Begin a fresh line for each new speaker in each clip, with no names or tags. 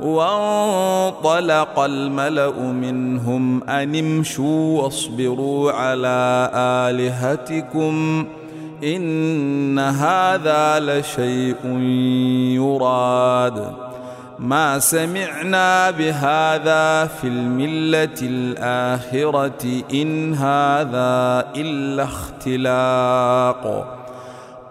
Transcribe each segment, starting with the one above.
وانطلق الملأ منهم أن امشوا واصبروا على آلهتكم إن هذا لشيء يراد. ما سمعنا بهذا في الملة الآخرة إن هذا إلا اختلاق.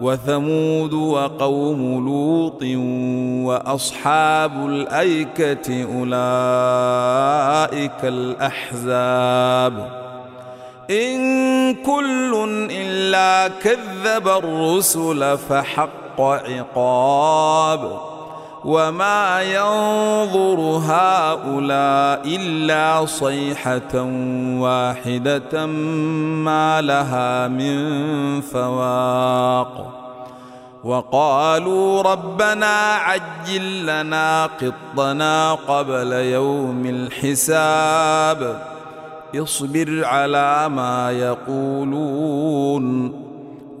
وثمود وقوم لوط وأصحاب الأيكة أولئك الأحزاب. إن كل إلا كذب الرسل فحق عقاب. وما ينظر هؤلاء الا صيحه واحدة ما لها من فواق وقالوا ربنا عجل لنا قطنا قبل يوم الحساب اصبر على ما يقولون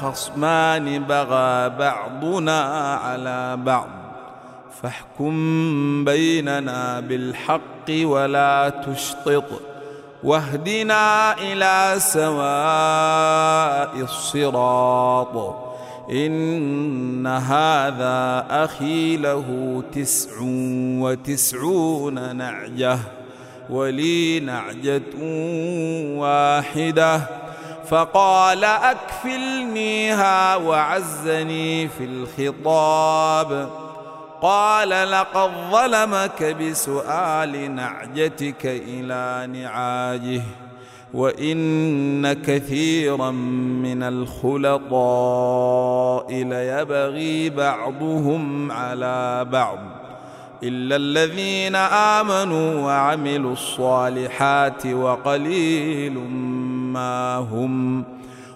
خصمان بغى بعضنا على بعض. فاحكم بيننا بالحق ولا تشطط. واهدنا إلى سواء الصراط. إن هذا أخي له تسع وتسعون نعجة. ولي نعجة واحدة. فقال أكفلنيها وعزني في الخطاب. قال لقد ظلمك بسؤال نعجتك إلى نعاجه وإن كثيرا من الخلطاء ليبغي بعضهم على بعض إلا الذين آمنوا وعملوا الصالحات وقليل هم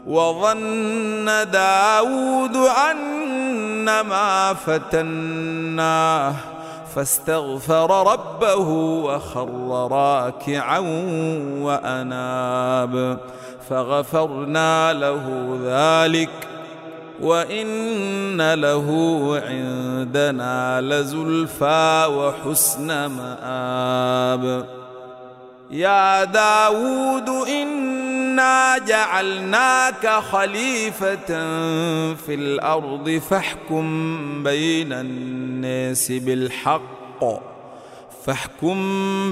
وظن داود أن ما فتناه فاستغفر ربه وخر راكعا وأناب. فغفرنا له ذلك وإن له عندنا لزلفى وحسن مآب. يا داود إنا جعلناك خليفة في الأرض فاحكم بين الناس بالحق فاحكم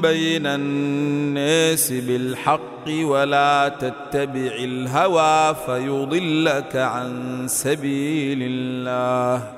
بين الناس بالحق ولا تتبع الهوى فيضلك عن سبيل الله.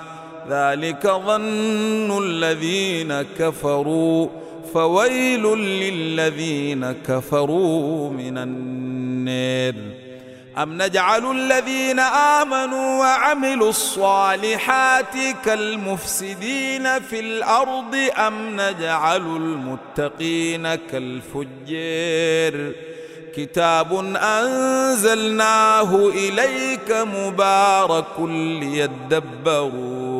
ذلك ظن الذين كفروا فويل للذين كفروا من النار أم نجعل الذين آمنوا وعملوا الصالحات كالمفسدين في الأرض أم نجعل المتقين كالفجار كتاب أنزلناه إليك مبارك ليدبروا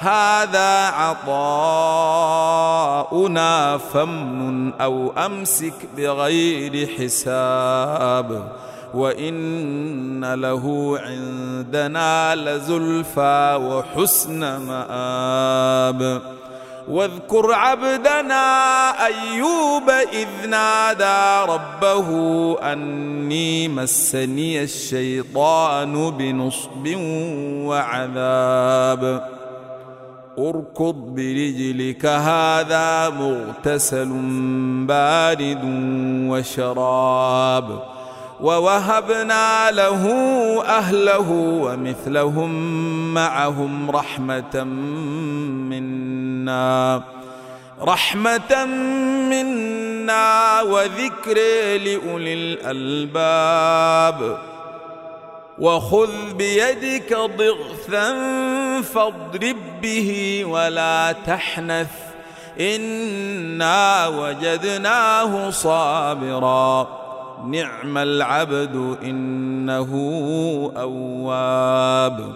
هذا عطاؤنا فمن أو أمسك بغير حساب وإن له عندنا لزلفى وحسن مآب. واذكر عبدنا أيوب إذ نادى ربه أني مسني الشيطان بنصب وعذاب. اركض برجلك هذا مغتسل بارد وشراب. ووهبنا له أهله ومثلهم معهم رحمة منا رحمة منا وذكر لأولي الألباب. وخذ بيدك ضغثا فاضرب به ولا تحنث. إنا وجدناه صابرا. نعم العبد إنه أواب.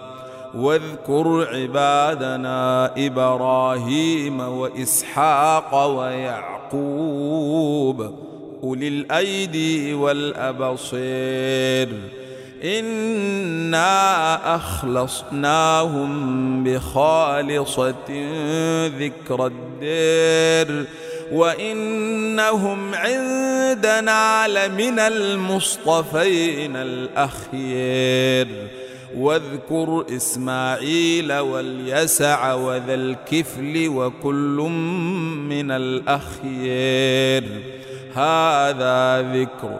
واذكر عبادنا إبراهيم وإسحاق ويعقوب. أولي الأيدي والأبصير. انا اخلصناهم بخالصه ذكر الدير وانهم عندنا لمن المصطفين الاخير واذكر اسماعيل واليسع وذا الكفل وكل من الاخير هذا ذكر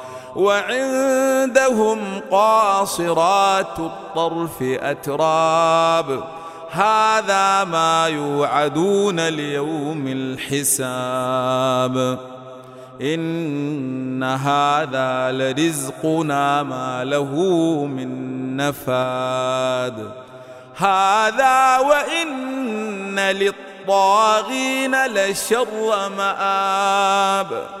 وعندهم قاصرات الطرف أتراب. هذا ما يوعدون ليوم الحساب. إن هذا لرزقنا ما له من نفاد. هذا وإن للطاغين لشر مآب.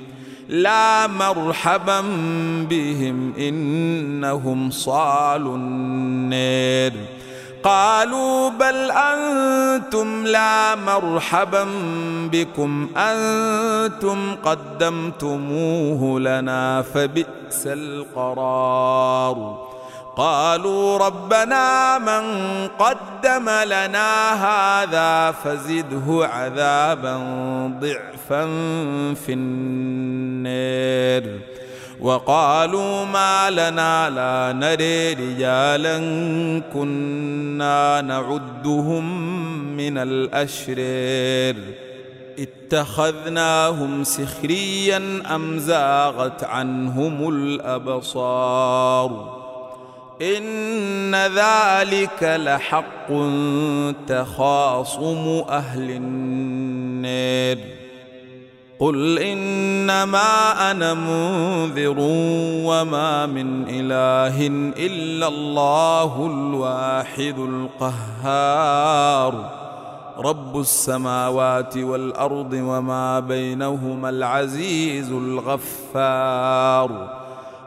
لا مرحبا بهم إنهم صالوا النير. قالوا بل أنتم لا مرحبا بكم أنتم قدمتموه لنا فبئس القرار. قالوا ربنا من قدم لنا هذا فزده عذابا ضعفا في النار وقالوا ما لنا لا نري رجالا كنا نعدهم من الأشرير. اتخذناهم سخريا أم زاغت عنهم الأبصار. إن ذلك لحق تخاصم أهل النار. قل إنما أنا منذر وما من إله إلا الله الواحد القهار. رب السماوات والأرض وما بينهما العزيز الغفار.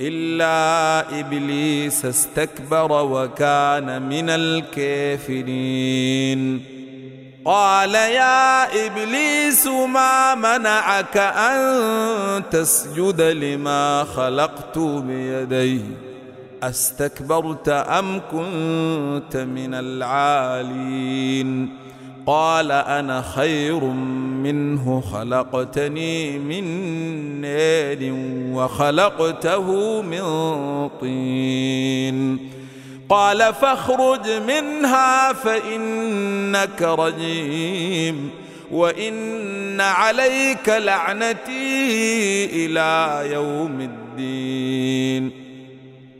إلا إبليس استكبر وكان من الكافرين. قال يا إبليس ما منعك أن تسجد لما خلقت بيدي؟ أستكبرت أم كنت من العالين؟ قال أنا خير منه خلقتني من نار وخلقته من طين. قال فاخرج منها فإنك رجيم وإن عليك لعنتي إلى يوم الدين.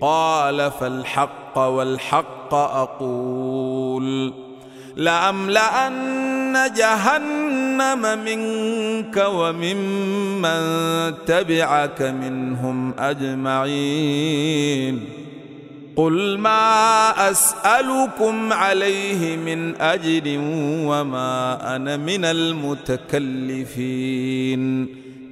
قال فالحق والحق أقول لأملأن جهنم منك وممن تبعك منهم أجمعين قل ما أسألكم عليه من أجر وما أنا من المتكلفين